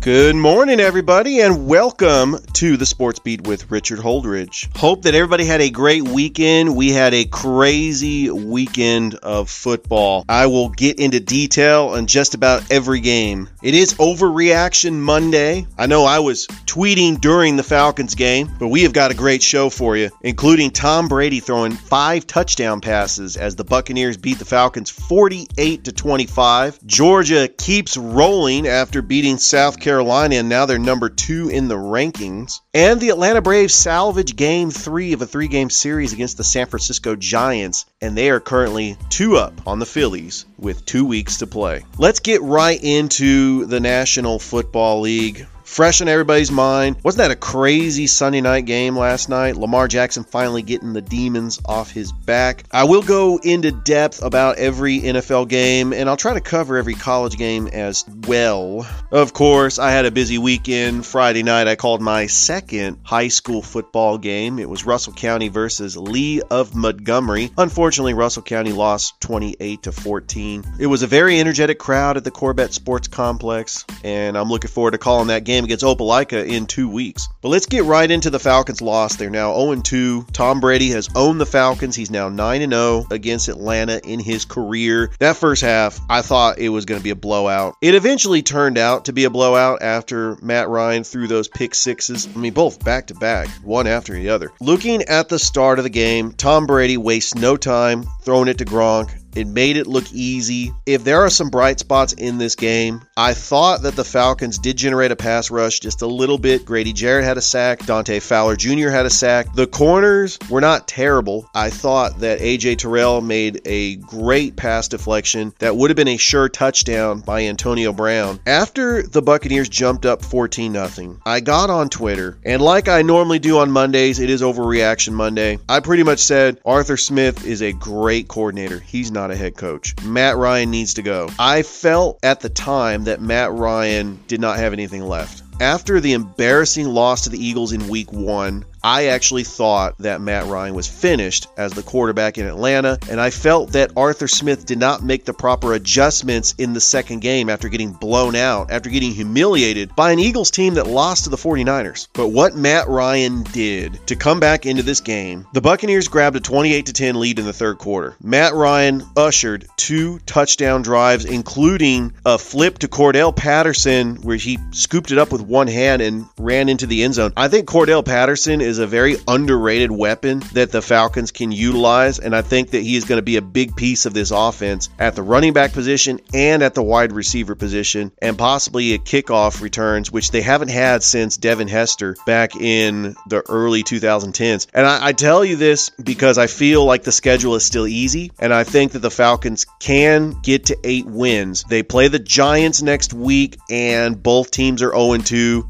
Good morning, everybody, and welcome to the Sports Beat with Richard Holdridge. Hope that everybody had a great weekend. We had a crazy weekend of football. I will get into detail on just about every game. It is Overreaction Monday. I know I was tweeting during the Falcons game, but we have got a great show for you, including Tom Brady throwing five touchdown passes as the Buccaneers beat the Falcons 48 to 25. Georgia keeps rolling after beating South Carolina. Carolina, and now they're number two in the rankings. And the Atlanta Braves salvage game three of a three game series against the San Francisco Giants, and they are currently two up on the Phillies with two weeks to play. Let's get right into the National Football League fresh in everybody's mind. Wasn't that a crazy Sunday night game last night? Lamar Jackson finally getting the demons off his back. I will go into depth about every NFL game, and I'll try to cover every college game as well. Of course, I had a busy weekend. Friday night, I called my second high school football game. It was Russell County versus Lee of Montgomery. Unfortunately, Russell County lost 28 to 14. It was a very energetic crowd at the Corbett Sports Complex, and I'm looking forward to calling that game game against Opelika in two weeks. But let's get right into the Falcons' loss. They're now 0 2. Tom Brady has owned the Falcons. He's now 9 0 against Atlanta in his career. That first half, I thought it was going to be a blowout. It eventually turned out to be a blowout after Matt Ryan threw those pick sixes. I mean, both back to back, one after the other. Looking at the start of the game, Tom Brady wastes no time throwing it to Gronk. It made it look easy. If there are some bright spots in this game, I thought that the Falcons did generate a pass rush just a little bit. Grady Jarrett had a sack. Dante Fowler Jr. had a sack. The corners were not terrible. I thought that AJ Terrell made a great pass deflection that would have been a sure touchdown by Antonio Brown. After the Buccaneers jumped up 14 0, I got on Twitter, and like I normally do on Mondays, it is Overreaction Monday. I pretty much said Arthur Smith is a great coordinator. He's not not a head coach. Matt Ryan needs to go. I felt at the time that Matt Ryan did not have anything left. After the embarrassing loss to the Eagles in week one, I actually thought that Matt Ryan was finished as the quarterback in Atlanta, and I felt that Arthur Smith did not make the proper adjustments in the second game after getting blown out, after getting humiliated by an Eagles team that lost to the 49ers. But what Matt Ryan did to come back into this game, the Buccaneers grabbed a 28 10 lead in the third quarter. Matt Ryan ushered two touchdown drives, including a flip to Cordarrelle Patterson where he scooped it up with one hand and ran into the end zone. I think Cordarrelle Patterson is a very underrated weapon that the Falcons can utilize, and I think that he is going to be a big piece of this offense at the running back position and at the wide receiver position, and possibly a kickoff returns, which they haven't had since Devin Hester back in the early 2010s. And I, I tell you this because I feel like the schedule is still easy, and I think that the Falcons can get to eight wins. They play the Giants next week, and both teams are 0 2.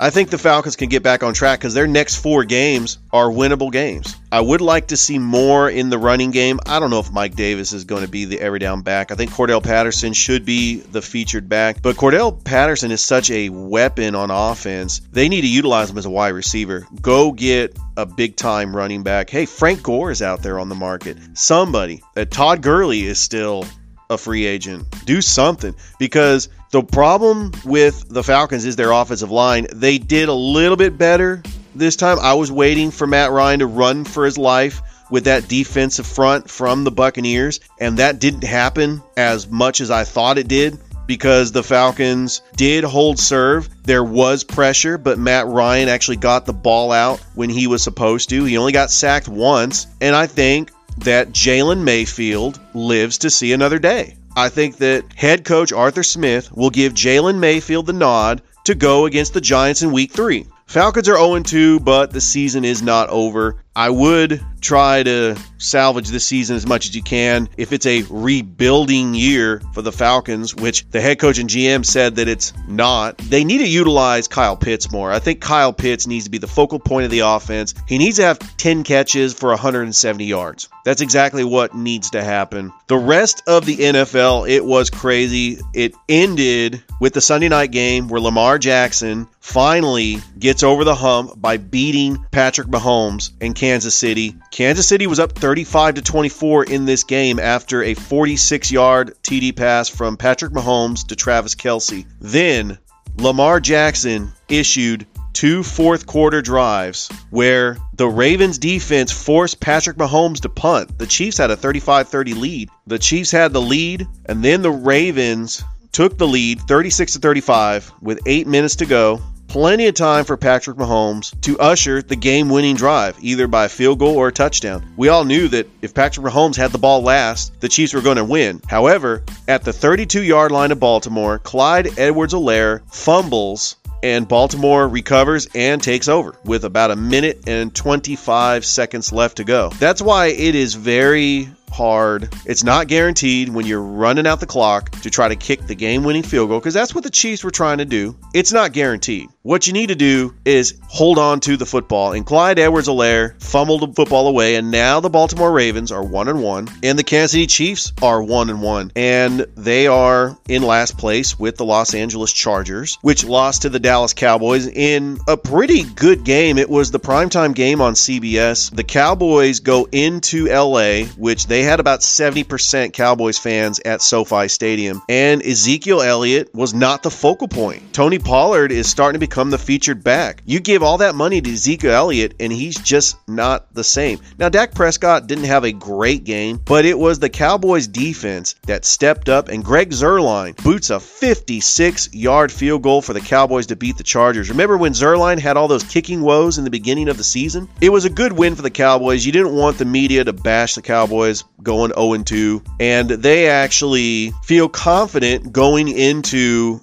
I think the Falcons can get back on track because their next four games are winnable games. I would like to see more in the running game. I don't know if Mike Davis is going to be the every down back. I think Cordarrelle Patterson should be the featured back, but Cordarrelle Patterson is such a weapon on offense. They need to utilize him as a wide receiver. Go get a big time running back. Hey, Frank Gore is out there on the market. Somebody. Todd Gurley is still a free agent. Do something because the problem with the Falcons is their offensive line. They did a little bit better this time. I was waiting for Matt Ryan to run for his life with that defensive front from the Buccaneers, and that didn't happen as much as I thought it did because the Falcons did hold serve. There was pressure, but Matt Ryan actually got the ball out when he was supposed to. He only got sacked once, and I think that Jalen Mayfield lives to see another day. I think that head coach Arthur Smith will give Jalen Mayfield the nod to go against the Giants in week three. Falcons are 0 2, but the season is not over. I would try to salvage this season as much as you can. If it's a rebuilding year for the Falcons, which the head coach and GM said that it's not, they need to utilize Kyle Pitts more. I think Kyle Pitts needs to be the focal point of the offense. He needs to have 10 catches for 170 yards. That's exactly what needs to happen. The rest of the NFL, it was crazy. It ended with the Sunday night game where Lamar Jackson finally gets over the hump by beating Patrick Mahomes in Kansas City. Kansas City was up 35 to 24 in this game after a 46-yard TD pass from Patrick Mahomes to Travis Kelce. Then Lamar Jackson issued two fourth quarter drives where the Ravens defense forced Patrick Mahomes to punt. The Chiefs had a 35 30 lead. The Chiefs had the lead, and then the Ravens took the lead 36 to 35 with eight minutes to go. Plenty of time for Patrick Mahomes to usher the game winning drive, either by a field goal or a touchdown. We all knew that if Patrick Mahomes had the ball last, the Chiefs were going to win. However, at the 32 yard line of Baltimore, Clyde Edwards Helaire fumbles and Baltimore recovers and takes over with about a minute and 25 seconds left to go. That's why it is very hard. It's not guaranteed when you're running out the clock to try to kick the game winning field goal because that's what the Chiefs were trying to do. It's not guaranteed. What you need to do is hold on to the football. And Clyde Edwards Helaire fumbled the football away, and now the Baltimore Ravens are one and one, and the Kansas City Chiefs are one and one, and they are in last place with the Los Angeles Chargers, which lost to the Dallas Cowboys in a pretty good game. It was the primetime game on CBS. The Cowboys go into LA, which they had about 70% Cowboys fans at SoFi Stadium, and Ezekiel Elliott was not the focal point. Tony Pollard is starting to become the featured back. You give all that money to Zeke Elliott, and he's just not the same. Now, Dak Prescott didn't have a great game, but it was the Cowboys defense that stepped up, and Greg Zuerlein boots a 56 yard field goal for the Cowboys to beat the Chargers. Remember when Zuerlein had all those kicking woes in the beginning of the season? It was a good win for the Cowboys. You didn't want the media to bash the Cowboys going 0 2, and they actually feel confident going into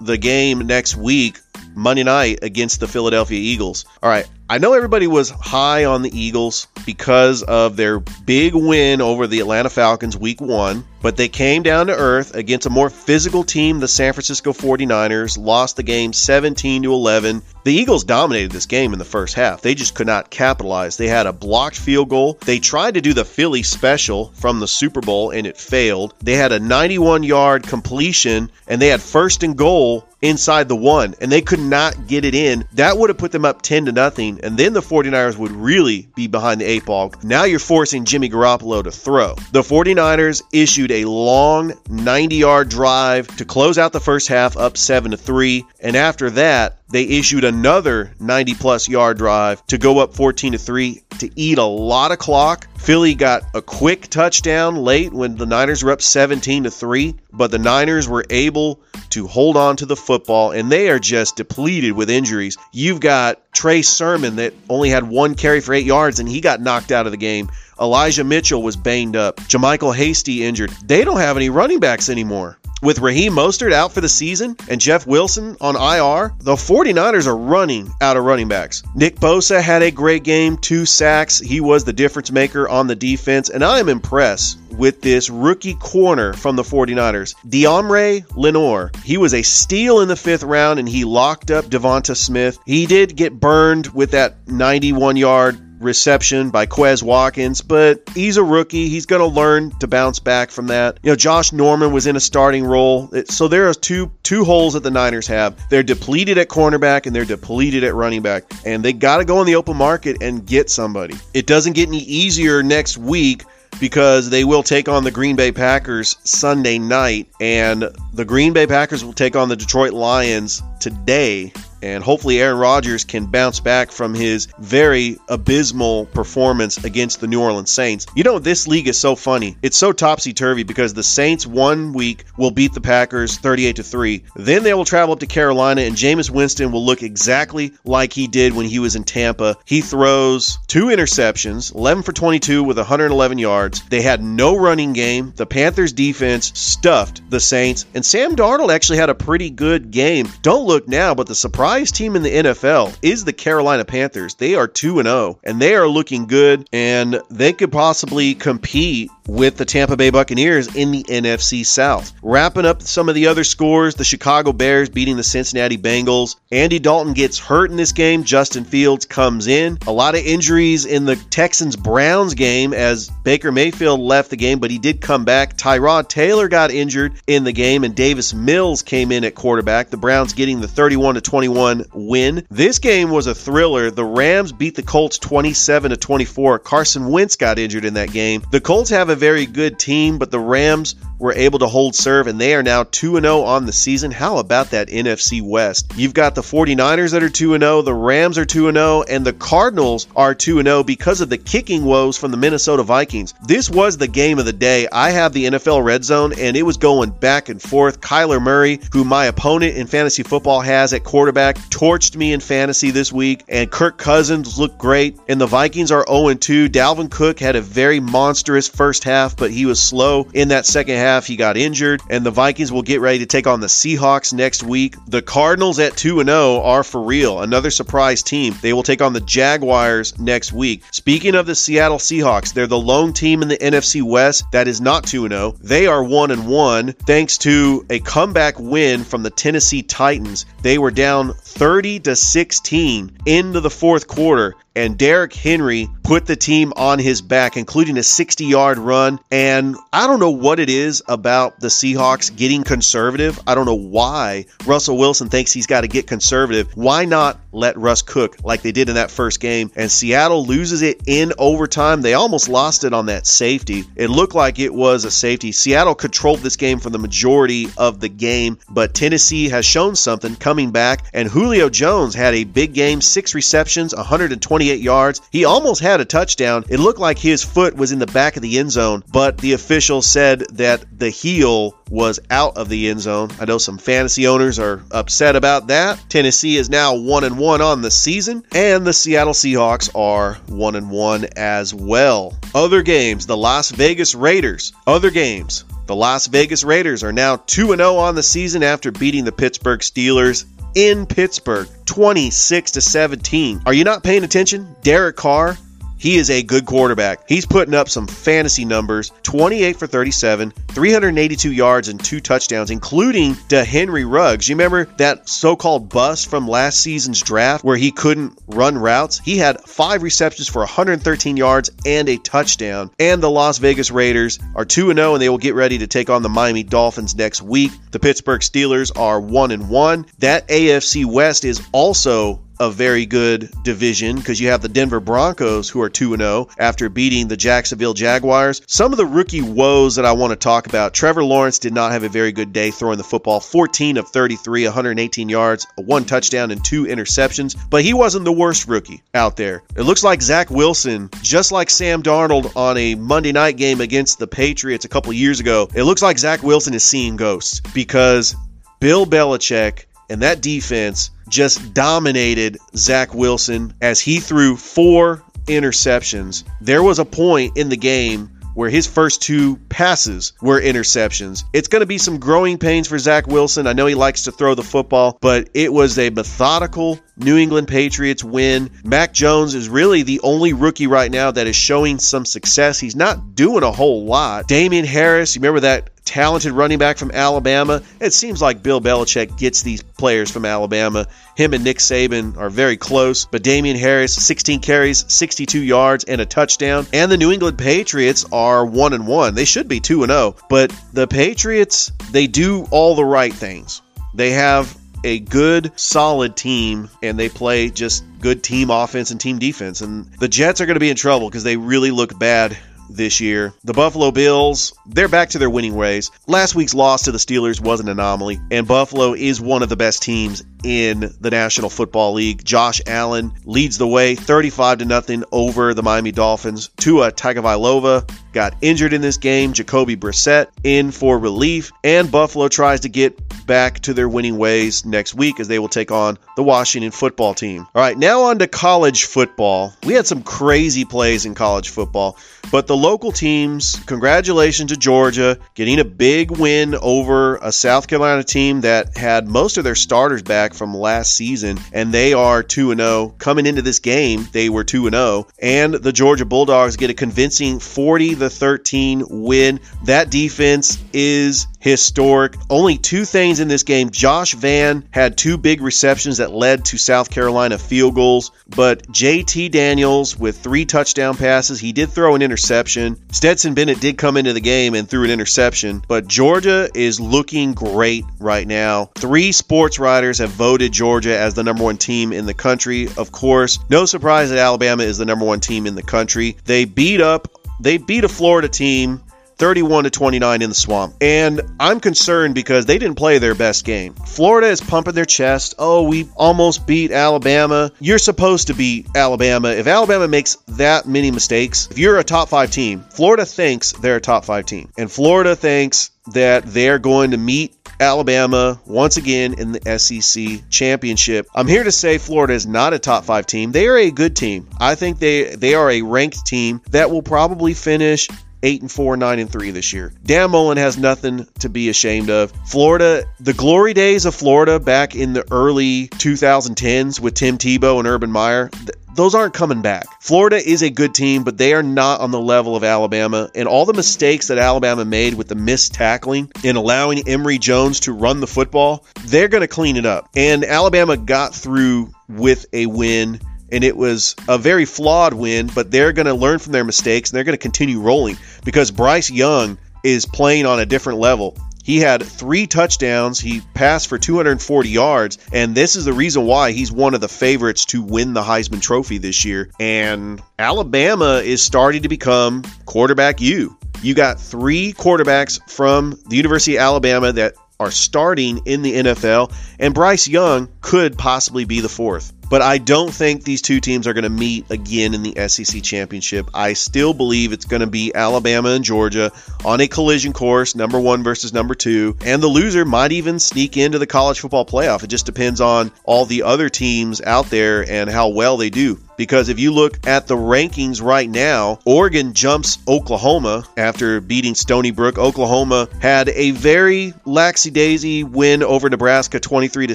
the game next week, Monday night, against the Philadelphia Eagles. All right, I know everybody was high on the Eagles because of their big win over the Atlanta Falcons week one, but they came down to earth against a more physical team, the San Francisco 49ers, lost the game 17 to 11. The Eagles dominated this game in the first half. They just could not capitalize. They had a blocked field goal. They tried to do the Philly special from the Super Bowl and it failed. They had a 91 yard completion and they had first and goal inside the one and they could not get it in. That would have put them up 10 to nothing and then the 49ers would really be behind the eight ball. Now you're forcing Jimmy Garoppolo to throw. The 49ers issued a long 90 yard drive to close out the first half up 7 to 3 and after that they issued another 90 plus yard drive to go up 14 to 3 to eat a lot of clock. Philly got a quick touchdown late when the Niners were up 17 to 3, but the Niners were able to hold on to the football and they are just depleted with injuries. You've got Trey Sermon that only had one carry for 8 yards and he got knocked out of the game. Elijah Mitchell was banged up. JaMycal Hasty injured. They don't have any running backs anymore. With Raheem Mostert out for the season and Jeff Wilson on IR, the 49ers are running out of running backs. Nick Bosa had a great game, two sacks. He was the difference maker on the defense, and I am impressed with this rookie corner from the 49ers. Deommodore Lenoir. He was a steal in the fifth round and he locked up Devonta Smith. He did get burned with that 91 yard reception by Quez Watkins, but he's a rookie. He's going to learn to bounce back from that. You know, Josh Norman was in a starting role. So there are two two holes that the Niners have. They're depleted at cornerback and they're depleted at running back. And they got to go in the open market and get somebody. It doesn't get any easier next week because they will take on the Green Bay Packers Sunday night, and the Green Bay Packers will take on the Detroit Lions today. And hopefully, Aaron Rodgers can bounce back from his very abysmal performance against the New Orleans Saints. You know, this league is so funny. It's so topsy turvy because the Saints one week will beat the Packers 38 to 3. Then they will travel up to Carolina, and Jameis Winston will look exactly like he did when he was in Tampa. He throws two interceptions, 11 for 22 with 111 yards. They had no running game. The Panthers defense stuffed the Saints, and Sam Darnold actually had a pretty good game. Don't look look now, but the surprise team in the NFL is the Carolina Panthers. They are 2 and 0 and they are looking good and they could possibly compete with the Tampa Bay Buccaneers in the NFC South. Wrapping up some of the other scores, the Chicago Bears beating the Cincinnati Bengals. Andy Dalton gets hurt in this game. Justin Fields comes in. A lot of injuries in the Texans Browns game as Baker Mayfield left the game, but he did come back. Tyrod Taylor got injured in the game, and Davis Mills came in at quarterback. The Browns getting the 31 to 21 win. This game was a thriller. The Rams beat the Colts 27 to 24. Carson Wentz got injured in that game. The Colts have a very good team, but the Rams were able to hold serve and they are now 2 0 on the season. How about that NFC West? You've got the 49ers that are 2 0, the Rams are 2 0, and the Cardinals are 2 0 because of the kicking woes from the Minnesota Vikings. This was the game of the day. I have the NFL red zone and it was going back and forth. Kyler Murray, who my opponent in fantasy football has at quarterback, torched me in fantasy this week, and Kirk Cousins looked great. And the Vikings are 0 2. Dalvin Cook had a very monstrous first half, but he was slow in that second half. He got injured, and the Vikings will get ready to take on the Seahawks next week. The Cardinals at 2 0 are for real. Another surprise team. They will take on the Jaguars next week. Speaking of the Seattle Seahawks, they're the lone team in the NFC West that is not 2 0. They are 1 1 thanks to a comeback win from the Tennessee Titans. They were down 30 to 16 into the fourth quarter and Derrick Henry put the team on his back, including a 60 yard run. And I don't know what it is about the Seahawks getting conservative. I don't know why Russell Wilson thinks he's got to get conservative. Why not let Russ cook like they did in that first game? And Seattle loses it in overtime. They almost lost it on that safety. It looked like it was a safety. Seattle controlled this game for the majority of the game, but Tennessee has shown something coming back. And Julio Jones had a big game, six receptions, 120 28 yards. He almost had a touchdown. It looked like his foot was in the back of the end zone, but the official said that the heel was out of the end zone. I know some fantasy owners are upset about that. Tennessee is now 1 and 1 on the season, and the Seattle Seahawks are 1 and 1 as well. Other games, the Las Vegas Raiders. Other games, the Las Vegas Raiders are now 2 0 on the season after beating the Pittsburgh Steelers in Pittsburgh, 26 to 17. Are you not paying attention? Derek Carr he is a good quarterback. He's putting up some fantasy numbers 28 for 37, 382 yards, and two touchdowns, including to Henry Ruggs. You remember that so called bust from last season's draft where he couldn't run routes? He had five receptions for 113 yards and a touchdown. And the Las Vegas Raiders are 2 0, and they will get ready to take on the Miami Dolphins next week. The Pittsburgh Steelers are 1 1. That AFC West is also a very good division because you have the Denver Broncos who are 2 0 after beating the Jacksonville Jaguars. Some of the rookie woes that I want to talk about Trevor Lawrence did not have a very good day throwing the football 14 of 33, 118 yards, one touchdown, and two interceptions, but he wasn't the worst rookie out there. It looks like Zach Wilson, just like Sam Darnold on a Monday night game against the Patriots a couple years ago, it looks like Zach Wilson is seeing ghosts because Bill Belichick and that defense just dominated Zach Wilson as he threw four interceptions. There was a point in the game where his first two passes were interceptions. It's going to be some growing pains for Zach Wilson. I know he likes to throw the football, but it was a methodical New England Patriots win. Mac Jones is really the only rookie right now that is showing some success. He's not doing a whole lot. Damien Harris, you remember that talented running back from Alabama. It seems like Bill Belichick gets these players from Alabama. Him and Nick Saban are very close, but Damien Harris, 16 carries, 62 yards, and a touchdown. And the New England Patriots are 1 and 1. They should be 2 and 0, but the Patriots, they do all the right things. They have a good, solid team, and they play just good team offense and team defense. And the Jets are going to be in trouble because they really look bad this year. The Buffalo Bills, they're back to their winning ways. Last week's loss to the Steelers was an anomaly, and Buffalo is one of the best teams in the National Football League. Josh Allen leads the way 35 to nothing over the Miami Dolphins. Tua Tagovailoa got injured in this game. Jacoby Brissett in for relief, and Buffalo tries to get back to their winning ways next week as they will take on the Washington football team. All right, now on to college football. We had some crazy plays in college football, but the the local teams, congratulations to Georgia getting a big win over a South Carolina team that had most of their starters back from last season, and they are 2 0. Coming into this game, they were 2 0. And the Georgia Bulldogs get a convincing 40 13 win. That defense is historic. Only two things in this game. Josh Vann had two big receptions that led to South Carolina field goals, but JT Daniels with three touchdown passes, he did throw an interception. Stetson Bennett did come into the game and threw an interception, but Georgia is looking great right now. Three sports writers have voted Georgia as the number one team in the country. Of course, no surprise that Alabama is the number one team in the country. They beat up they beat a Florida team 31 to 29 in the swamp. And I'm concerned because they didn't play their best game. Florida is pumping their chest. Oh, we almost beat Alabama. You're supposed to beat Alabama. If Alabama makes that many mistakes, if you're a top 5 team, Florida thinks they're a top 5 team. And Florida thinks that they're going to meet Alabama once again in the SEC championship. I'm here to say Florida is not a top 5 team. They are a good team. I think they they are a ranked team that will probably finish eight and four, nine and three this year. Dan Mullen has nothing to be ashamed of. Florida, the glory days of Florida back in the early 2010s with Tim Tebow and Urban Meyer. those aren't coming back. Florida is a good team, but they are not on the level of Alabama. And all the mistakes that Alabama made with the missed tackling and allowing Emory Jones to run the football, they're going to clean it up. And Alabama got through with a win and it was a very flawed win, but they're going to learn from their mistakes and they're going to continue rolling because Bryce Young is playing on a different level. He had three touchdowns. He passed for 240 yards. And this is the reason why he's one of the favorites to win the Heisman Trophy this year. And Alabama is starting to become quarterback U. You got three quarterbacks from the University of Alabama that are starting in the NFL, and Bryce Young could possibly be the fourth. But I don't think these two teams are going to meet again in the SEC championship. I still believe it's going to be Alabama and Georgia on a collision course, number one versus number two. And the loser might even sneak into the college football playoff. It just depends on all the other teams out there and how well they do. Because if you look at the rankings right now, Oregon jumps Oklahoma after beating Stony Brook. Oklahoma had a very laxy daisy win over Nebraska 23 to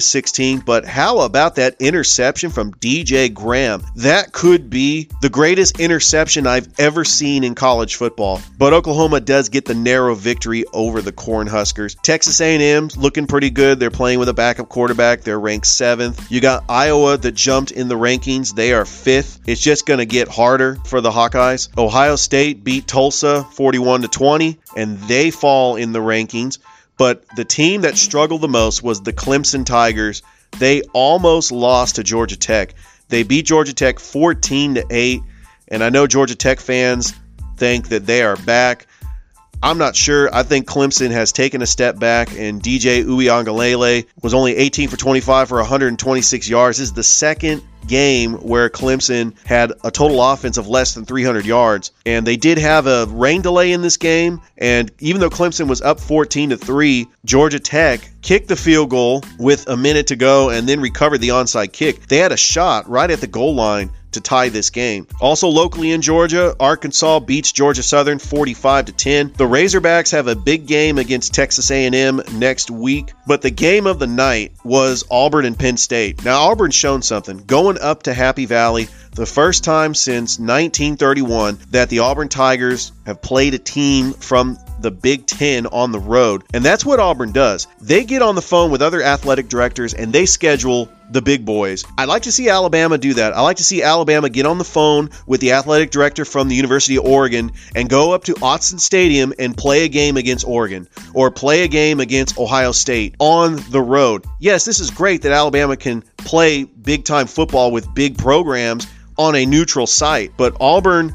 16. But how about that interception from DJ Graham? That could be the greatest interception I've ever seen in college football. But Oklahoma does get the narrow victory over the Cornhuskers. Texas A&M looking pretty good. They're playing with a backup quarterback. They're ranked seventh. You got Iowa that jumped in the rankings. They are fifth fifth. It's just going to get harder for the Hawkeyes. Ohio State beat Tulsa 41 to 20, and they fall in the rankings. But the team that struggled the most was the Clemson Tigers. They almost lost to Georgia Tech. They beat Georgia Tech 14 to 8, and I know Georgia Tech fans think that they are back. I'm not sure. I think Clemson has taken a step back, and DJ Uiagalelei was only 18 for 25 for 126 yards. This is the second game where Clemson had a total offense of less than 300 yards. And they did have a rain delay in this game. And even though Clemson was up 14 to 3, Georgia Tech kicked the field goal with a minute to go and then recovered the onside kick. They had a shot right at the goal line to tie this game. Also locally in Georgia, Arkansas beats Georgia Southern 45 to 10. The Razorbacks have a big game against Texas A&M next week, but the game of the night was Auburn and Penn State. Now Auburn's shown something. Going up to Happy Valley, the first time since 1931 that the Auburn Tigers have played a team from the Big Ten on the road. And that's what Auburn does. They get on the phone with other athletic directors and they schedule the big boys. I'd like to see Alabama do that. I like to see Alabama get on the phone with the athletic director from the University of Oregon and go up to Autzen Stadium and play a game against Oregon or play a game against Ohio State on the road. Yes, this is great that Alabama can play big time football with big programs on a neutral site, but Auburn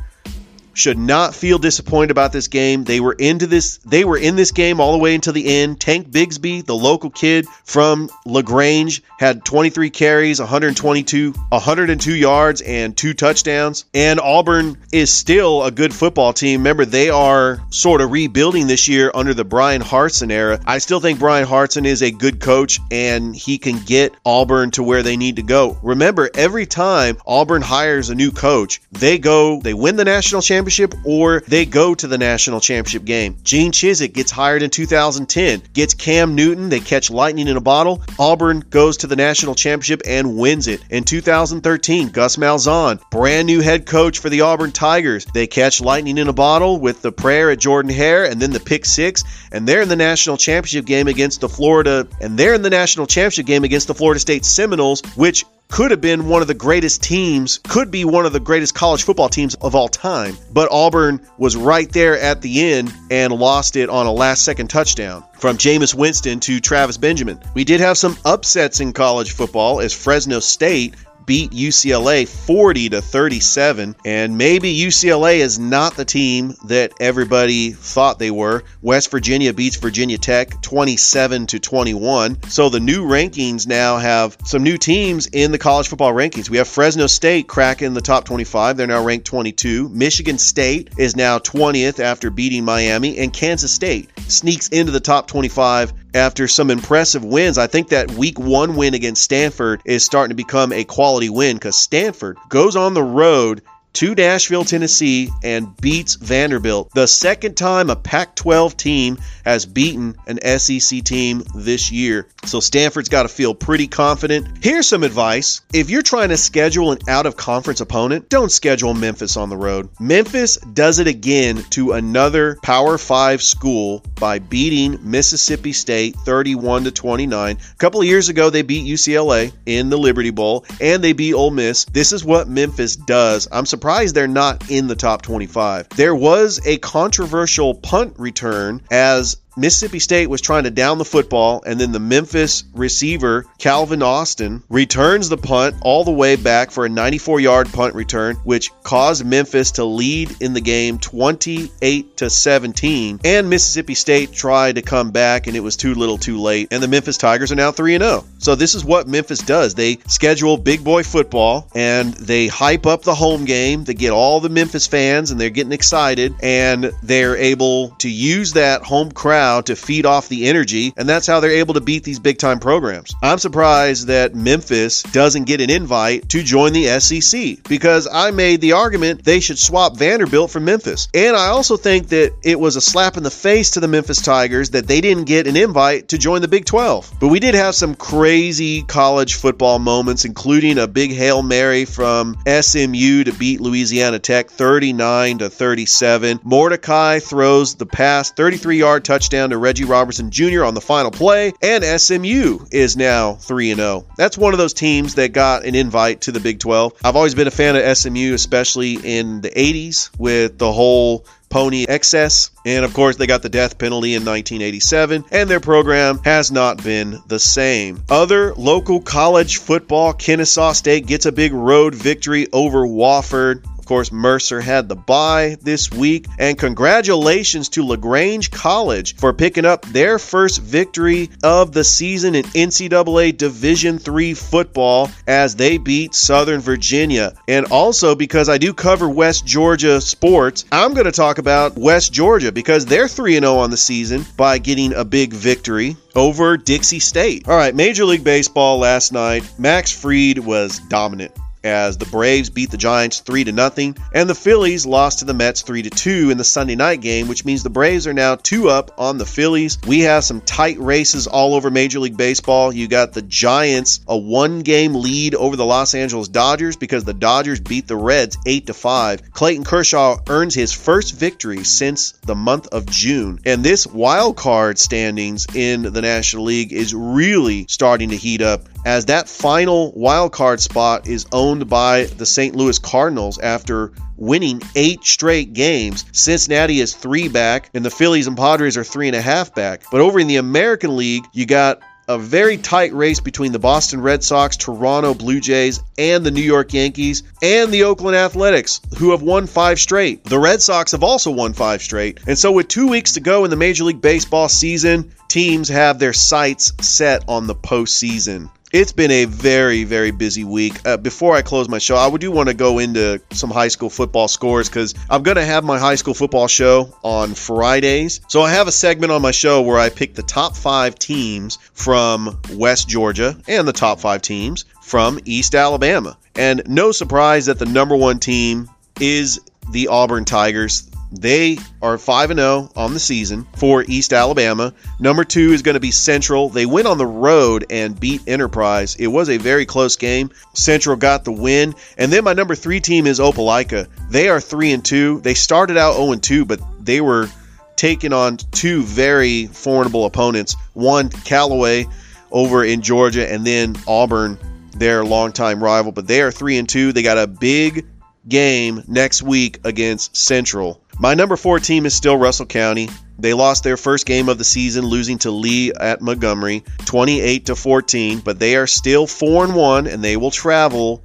should not feel disappointed about this game. They were into this they were in this game all the way until the end. Tank Bigsby, the local kid from LaGrange, had 23 carries, 122 102 yards and two touchdowns. And Auburn is still a good football team. Remember they are sort of rebuilding this year under the Bryan Harsin era. I still think Bryan Harsin is a good coach and he can get Auburn to where they need to go. Remember every time Auburn hires a new coach, they go they win the national championship championship or they go to the national championship game. Gene Chizik gets hired in 2010, gets Cam Newton, they catch lightning in a bottle. Auburn goes to the national championship and wins it. In 2013, Gus Malzahn, brand new head coach for the Auburn Tigers, they catch lightning in a bottle with the prayer at Jordan Hare and then the pick six, and they're in the national championship game against the Florida, and they're in the national championship game against the Florida State Seminoles, which could have been one of the greatest teams, could be one of the greatest college football teams of all time. But Auburn was right there at the end and lost it on a last second touchdown from Jameis Winston to Travis Benjamin. We did have some upsets in college football as Fresno State beat UCLA 40 to 37 and maybe UCLA is not the team that everybody thought they were. West Virginia beats Virginia Tech 27 to 21. So the new rankings now have some new teams in the college football rankings. We have Fresno State cracking the top 25. They're now ranked 22. Michigan State is now 20th after beating Miami and Kansas State sneaks into the top 25 after some impressive wins. I think that week one win against Stanford is starting to become a quality win because Stanford goes on the road to Nashville, Tennessee, and beats Vanderbilt. The second time a Pac 12 team has beaten an SEC team this year. So Stanford's got to feel pretty confident. Here's some advice if you're trying to schedule an out of conference opponent, don't schedule Memphis on the road. Memphis does it again to another Power 5 school by beating Mississippi State 31 to 29. A couple of years ago, they beat UCLA in the Liberty Bowl and they beat Ole Miss. This is what Memphis does. I'm surprised they're not in the top 25. There was a controversial punt return as Mississippi State was trying to down the football, and then the Memphis receiver, Calvin Austin, returns the punt all the way back for a 94 yard punt return, which caused Memphis to lead in the game 28 to 17. And Mississippi State tried to come back, and it was too little too late. And the Memphis Tigers are now 3 0. So this is what Memphis does. They schedule big boy football and they hype up the home game. They get all the Memphis fans and they're getting excited, and they're able to use that home crowd to feed off the energy, and that's how they're able to beat these big time programs. I'm surprised that Memphis doesn't get an invite to join the SEC because I made the argument they should swap Vanderbilt for Memphis. And I also think that it was a slap in the face to the Memphis Tigers that they didn't get an invite to join the Big 12. But we did have some crazy college football moments, including a big Hail Mary from SMU to beat Louisiana Tech 39 to 37. Mordecai throws the pass 33 yard touchdown to Reggie Robertson Jr. on the final play, and SMU is now 3 0. That's one of those teams that got an invite to the Big 12. I've always been a fan of SMU, especially in the 80s with the whole pony excess. And of course, they got the death penalty in 1987, and their program has not been the same. Other local college football, Kennesaw State gets a big road victory over Wofford. Of course, Mercer had the bye this week. And congratulations to LaGrange College for picking up their first victory of the season in NCAA Division III football as they beat Southern Virginia. And also, because I do cover West Georgia sports, I'm going to talk about West Georgia because they're 3 0 on the season by getting a big victory over Dixie State. All right, Major League Baseball last night, Max Fried was dominant as the Braves beat the Giants 3 to nothing and the Phillies lost to the Mets 3 to 2 in the Sunday night game, which means the Braves are now 2 up on the Phillies. We have some tight races all over Major League Baseball. You got the Giants a one game lead over the Los Angeles Dodgers because the Dodgers beat the Reds 8 to 5. Clayton Kershaw earns his first victory since the month of June. And this wild card standings in the National League is really starting to heat up as that final wild card spot is owned by the St. Louis Cardinals after winning eight straight games. Cincinnati is three back, and the Phillies and Padres are three and a half back. But over in the American League, you got a very tight race between the Boston Red Sox, Toronto Blue Jays, and the New York Yankees, and the Oakland Athletics, who have won five straight. The Red Sox have also won five straight. And so, with two weeks to go in the Major League Baseball season, teams have their sights set on the postseason. It's been a very, very busy week. Uh, before I close my show, I do want to go into some high school football scores because I'm going to have my high school football show on Fridays. So I have a segment on my show where I pick the top five teams from West Georgia and the top five teams from East Alabama. And no surprise that the number one team is the Auburn Tigers. They are 5 0 on the season for East Alabama. Number two is going to be Central. They went on the road and beat Enterprise. It was a very close game. Central got the win. And then my number three team is Opelika. They are 3 and 2. They started out 0 and 2, but they were taking on two very formidable opponents. One, Callaway over in Georgia, and then Auburn, their longtime rival. But they are 3 and 2. They got a big game next week against Central. My number four team is still Russell County. They lost their first game of the season, losing to Lee at Montgomery, 28 to 14. But they are still four and one, and they will travel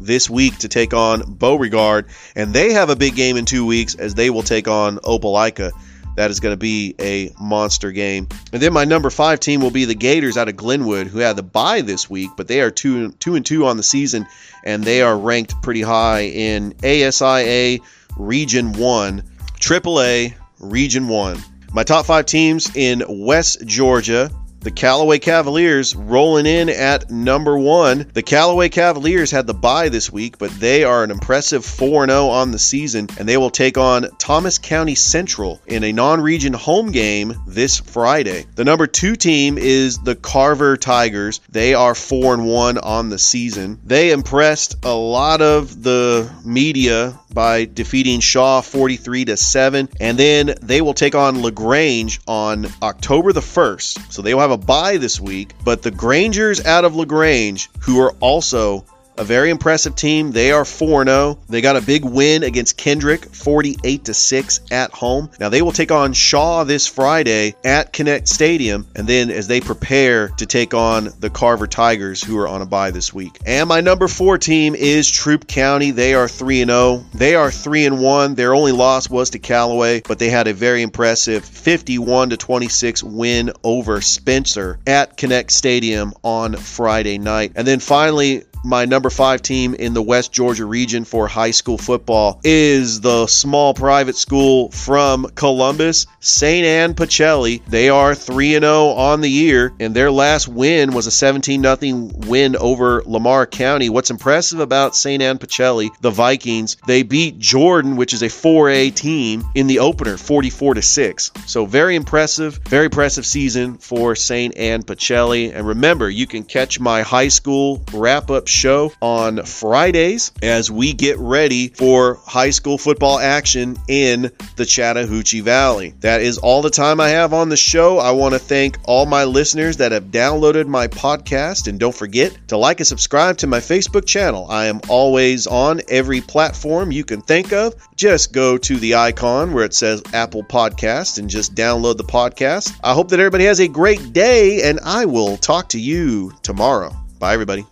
this week to take on Beauregard, and they have a big game in two weeks as they will take on Opelika. That is going to be a monster game. And then my number five team will be the Gators out of Glenwood, who had the bye this week, but they are two two and two on the season, and they are ranked pretty high in ASIA Region One. AAA Region 1. My top five teams in West Georgia. The Callaway Cavaliers rolling in at number one. The Callaway Cavaliers had the bye this week, but they are an impressive 4 0 on the season, and they will take on Thomas County Central in a non region home game this Friday. The number two team is the Carver Tigers. They are 4 1 on the season. They impressed a lot of the media by defeating Shaw 43 to 7 and then they will take on LaGrange on October the 1st. So they will have a bye this week, but the Grangers out of LaGrange who are also a very impressive team. They are 4 0. They got a big win against Kendrick, 48 to 6 at home. Now they will take on Shaw this Friday at Connect Stadium, and then as they prepare to take on the Carver Tigers, who are on a bye this week. And my number four team is Troup County. They are 3 0. They are 3 1. Their only loss was to Callaway, but they had a very impressive 51 to 26 win over Spencer at Connect Stadium on Friday night. And then finally, my number five team in the West Georgia region for high school football is the small private school from Columbus, St. Anne Pacelli. They are 3 0 on the year, and their last win was a 17 0 win over Lamar County. What's impressive about St. Anne Pacelli, the Vikings, they beat Jordan, which is a 4A team, in the opener 44 to 6. So very impressive, very impressive season for St. Anne Pacelli. And remember, you can catch my high school wrap up show on Fridays as we get ready for high school football action in the Chattahoochee Valley. That is all the time I have on the show. I want to thank all my listeners that have downloaded my podcast and don't forget to like and subscribe to my Facebook channel. I am always on every platform you can think of. Just go to the icon where it says Apple Podcast and just download the podcast. I hope that everybody has a great day and I will talk to you tomorrow. Bye everybody.